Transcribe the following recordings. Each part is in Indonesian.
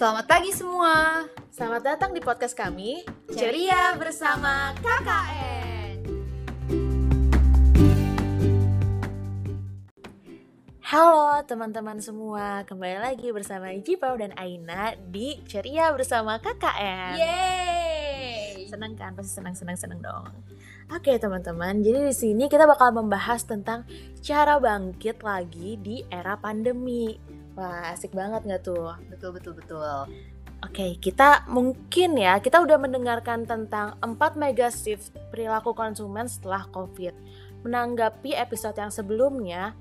Selamat pagi semua. Selamat datang di podcast kami Ceria bersama KKN. Halo teman-teman semua, kembali lagi bersama Jipau dan Aina di Ceria bersama KKN. Yeay. Senang kan? Pasti senang senang senang dong. Oke teman-teman, jadi di sini kita bakal membahas tentang cara bangkit lagi di era pandemi. Wah asik banget nggak tuh? Betul betul betul. Oke, kita mungkin ya, kita udah mendengarkan tentang 4 mega shift perilaku konsumen setelah COVID. Menanggapi episode yang sebelumnya,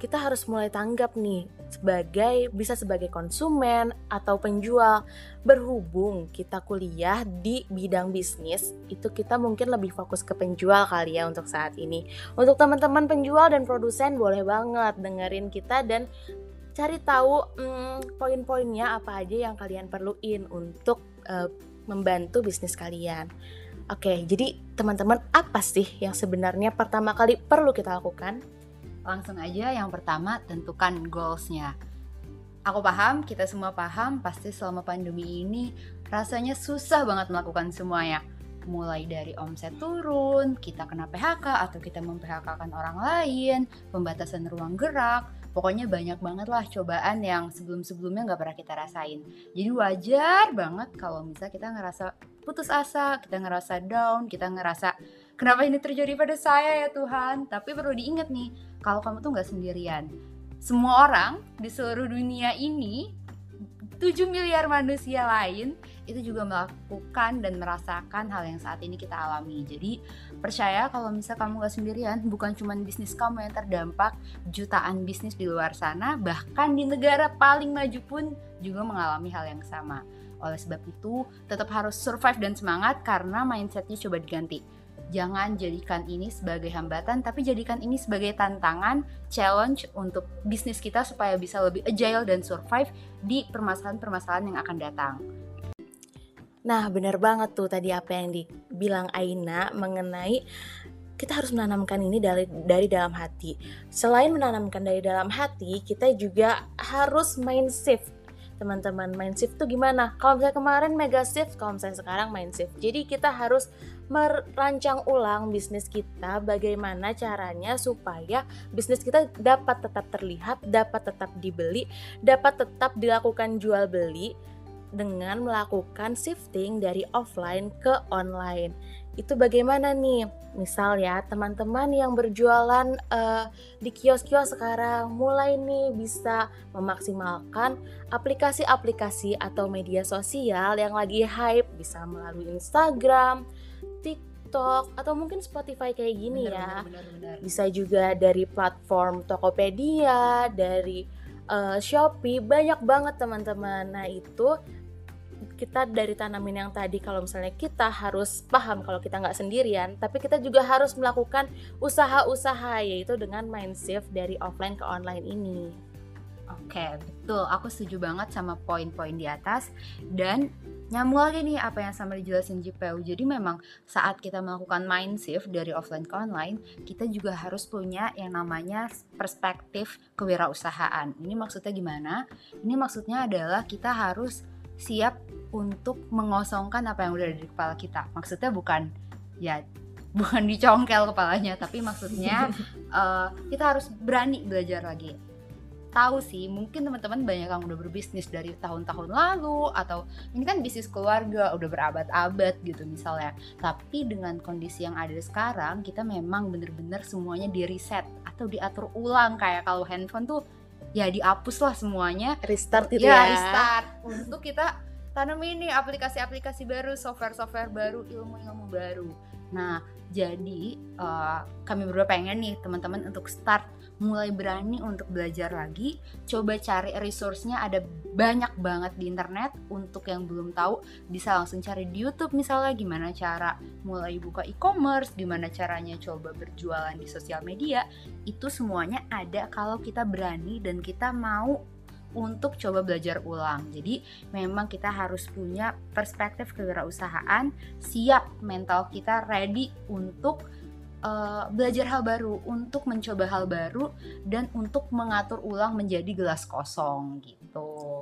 kita harus mulai tanggap nih sebagai bisa sebagai konsumen atau penjual berhubung kita kuliah di bidang bisnis itu kita mungkin lebih fokus ke penjual kali ya untuk saat ini untuk teman-teman penjual dan produsen boleh banget dengerin kita dan cari tahu hmm, poin-poinnya apa aja yang kalian perluin untuk uh, membantu bisnis kalian Oke, jadi teman-teman apa sih yang sebenarnya pertama kali perlu kita lakukan? Langsung aja yang pertama tentukan goalsnya. Aku paham, kita semua paham, pasti selama pandemi ini rasanya susah banget melakukan semuanya. Mulai dari omset turun, kita kena PHK atau kita memphk-kan orang lain, pembatasan ruang gerak, pokoknya banyak banget lah cobaan yang sebelum-sebelumnya nggak pernah kita rasain. Jadi wajar banget kalau misalnya kita ngerasa putus asa, kita ngerasa down, kita ngerasa kenapa ini terjadi pada saya ya Tuhan. Tapi perlu diingat nih, kalau kamu tuh nggak sendirian. Semua orang di seluruh dunia ini 7 miliar manusia lain itu juga melakukan dan merasakan hal yang saat ini kita alami. Jadi percaya kalau misal kamu gak sendirian, bukan cuma bisnis kamu yang terdampak, jutaan bisnis di luar sana, bahkan di negara paling maju pun juga mengalami hal yang sama. Oleh sebab itu, tetap harus survive dan semangat karena mindsetnya coba diganti jangan jadikan ini sebagai hambatan tapi jadikan ini sebagai tantangan challenge untuk bisnis kita supaya bisa lebih agile dan survive di permasalahan-permasalahan yang akan datang. Nah, benar banget tuh tadi apa yang dibilang Aina mengenai kita harus menanamkan ini dari dari dalam hati. Selain menanamkan dari dalam hati, kita juga harus main shift teman-teman main shift tuh gimana? Kalau misalnya kemarin mega shift, kalau misalnya sekarang main shift. Jadi kita harus merancang ulang bisnis kita bagaimana caranya supaya bisnis kita dapat tetap terlihat, dapat tetap dibeli, dapat tetap dilakukan jual beli dengan melakukan shifting dari offline ke online. Itu bagaimana nih? Misal ya, teman-teman yang berjualan uh, di kios-kios sekarang mulai nih bisa memaksimalkan aplikasi-aplikasi atau media sosial yang lagi hype, bisa melalui Instagram, TikTok atau mungkin Spotify kayak gini bener, ya. Bener, bener, Bisa juga dari platform Tokopedia, dari uh, Shopee, banyak banget teman-teman. Nah, itu kita dari tanamin yang tadi kalau misalnya kita harus paham kalau kita nggak sendirian tapi kita juga harus melakukan usaha-usaha yaitu dengan mind shift dari offline ke online ini Oke, betul. Aku setuju banget sama poin-poin di atas dan nyambung lagi nih apa yang sama dijelasin JPU. Jadi memang saat kita melakukan mind shift dari offline ke online, kita juga harus punya yang namanya perspektif kewirausahaan. Ini maksudnya gimana? Ini maksudnya adalah kita harus siap untuk mengosongkan apa yang udah ada di kepala kita. Maksudnya bukan ya bukan dicongkel kepalanya, tapi maksudnya uh, kita harus berani belajar lagi. Tahu sih mungkin teman-teman banyak yang udah berbisnis dari tahun-tahun lalu atau ini kan bisnis keluarga udah berabad-abad gitu misalnya. Tapi dengan kondisi yang ada sekarang kita memang bener-bener semuanya di reset atau diatur ulang. Kayak kalau handphone tuh ya dihapus lah semuanya. Restart gitu ya, ya. restart. Untuk kita tanam ini aplikasi-aplikasi baru software-software baru ilmu-ilmu baru. Nah jadi uh, kami berdua pengen nih teman-teman untuk start. Mulai berani untuk belajar lagi coba cari resource-nya. Ada banyak banget di internet. Untuk yang belum tahu bisa langsung cari di YouTube misalnya gimana cara mulai buka e-commerce gimana caranya coba berjualan di sosial media. Itu semuanya ada kalau kita berani dan kita mau untuk coba belajar ulang. Jadi memang kita harus punya perspektif kewirausahaan, siap mental kita ready untuk uh, belajar hal baru, untuk mencoba hal baru dan untuk mengatur ulang menjadi gelas kosong gitu.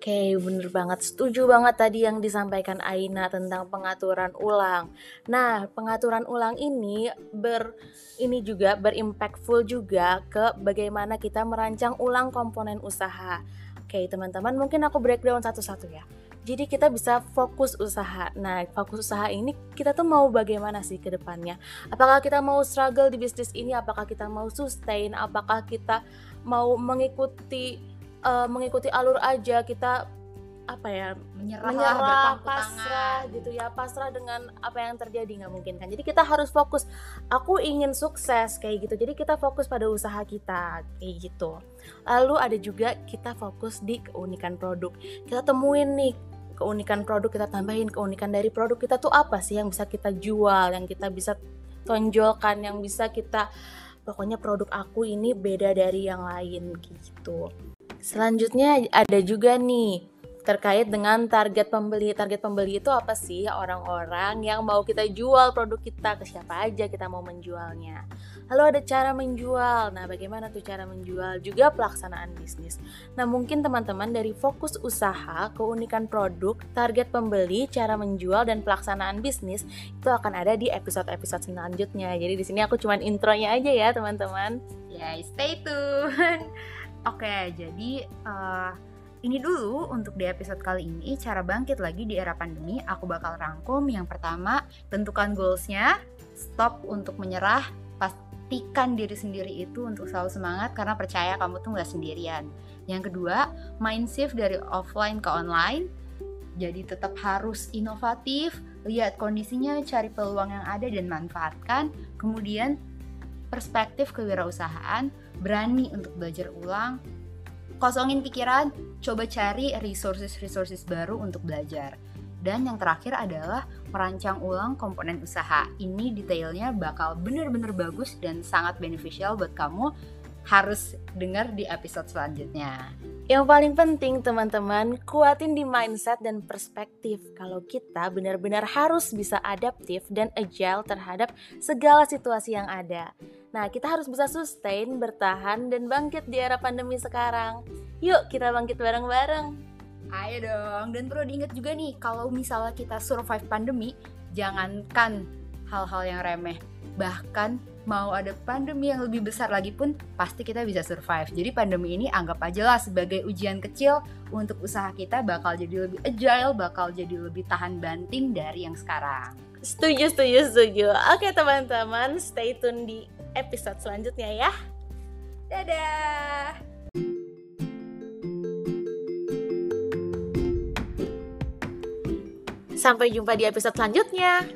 Oke, bener banget. Setuju banget tadi yang disampaikan Aina tentang pengaturan ulang. Nah, pengaturan ulang ini ber ini juga berimpactful juga ke bagaimana kita merancang ulang komponen usaha. Oke, teman-teman, mungkin aku breakdown satu-satu ya. Jadi kita bisa fokus usaha. Nah, fokus usaha ini kita tuh mau bagaimana sih ke depannya? Apakah kita mau struggle di bisnis ini? Apakah kita mau sustain? Apakah kita mau mengikuti uh, mengikuti alur aja kita apa ya menyerah, menyerah pasrah tangan. gitu ya pasrah dengan apa yang terjadi nggak mungkin kan. Jadi kita harus fokus. Aku ingin sukses kayak gitu. Jadi kita fokus pada usaha kita kayak gitu. Lalu ada juga kita fokus di keunikan produk. Kita temuin nih keunikan produk kita tambahin keunikan dari produk kita tuh apa sih yang bisa kita jual yang kita bisa tonjolkan yang bisa kita pokoknya produk aku ini beda dari yang lain gitu Selanjutnya ada juga nih terkait dengan target pembeli. Target pembeli itu apa sih? Orang-orang yang mau kita jual produk kita ke siapa aja kita mau menjualnya. Lalu ada cara menjual. Nah, bagaimana tuh cara menjual? Juga pelaksanaan bisnis. Nah, mungkin teman-teman dari fokus usaha, keunikan produk, target pembeli, cara menjual dan pelaksanaan bisnis itu akan ada di episode-episode selanjutnya. Jadi di sini aku cuman intronya aja ya, teman-teman. Ya, yeah, stay tune. Oke, jadi uh, ini dulu untuk di episode kali ini cara bangkit lagi di era pandemi. Aku bakal rangkum yang pertama tentukan goalsnya, stop untuk menyerah, pastikan diri sendiri itu untuk selalu semangat karena percaya kamu tuh nggak sendirian. Yang kedua, mind shift dari offline ke online. Jadi tetap harus inovatif, lihat kondisinya, cari peluang yang ada dan manfaatkan. Kemudian perspektif kewirausahaan, berani untuk belajar ulang, kosongin pikiran, coba cari resources-resources baru untuk belajar. Dan yang terakhir adalah merancang ulang komponen usaha. Ini detailnya bakal bener-bener bagus dan sangat beneficial buat kamu. Harus dengar di episode selanjutnya. Yang paling penting teman-teman, kuatin di mindset dan perspektif kalau kita benar-benar harus bisa adaptif dan agile terhadap segala situasi yang ada. Nah, kita harus bisa sustain, bertahan, dan bangkit di era pandemi sekarang. Yuk, kita bangkit bareng-bareng. Ayo dong, dan perlu diingat juga nih, kalau misalnya kita survive pandemi, jangankan hal-hal yang remeh, bahkan mau ada pandemi yang lebih besar lagi pun pasti kita bisa survive. Jadi pandemi ini anggap aja lah sebagai ujian kecil untuk usaha kita bakal jadi lebih agile, bakal jadi lebih tahan banting dari yang sekarang. Setuju, setuju, setuju. Oke teman-teman, stay tune di episode selanjutnya ya. Dadah! Sampai jumpa di episode selanjutnya.